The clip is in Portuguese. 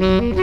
Música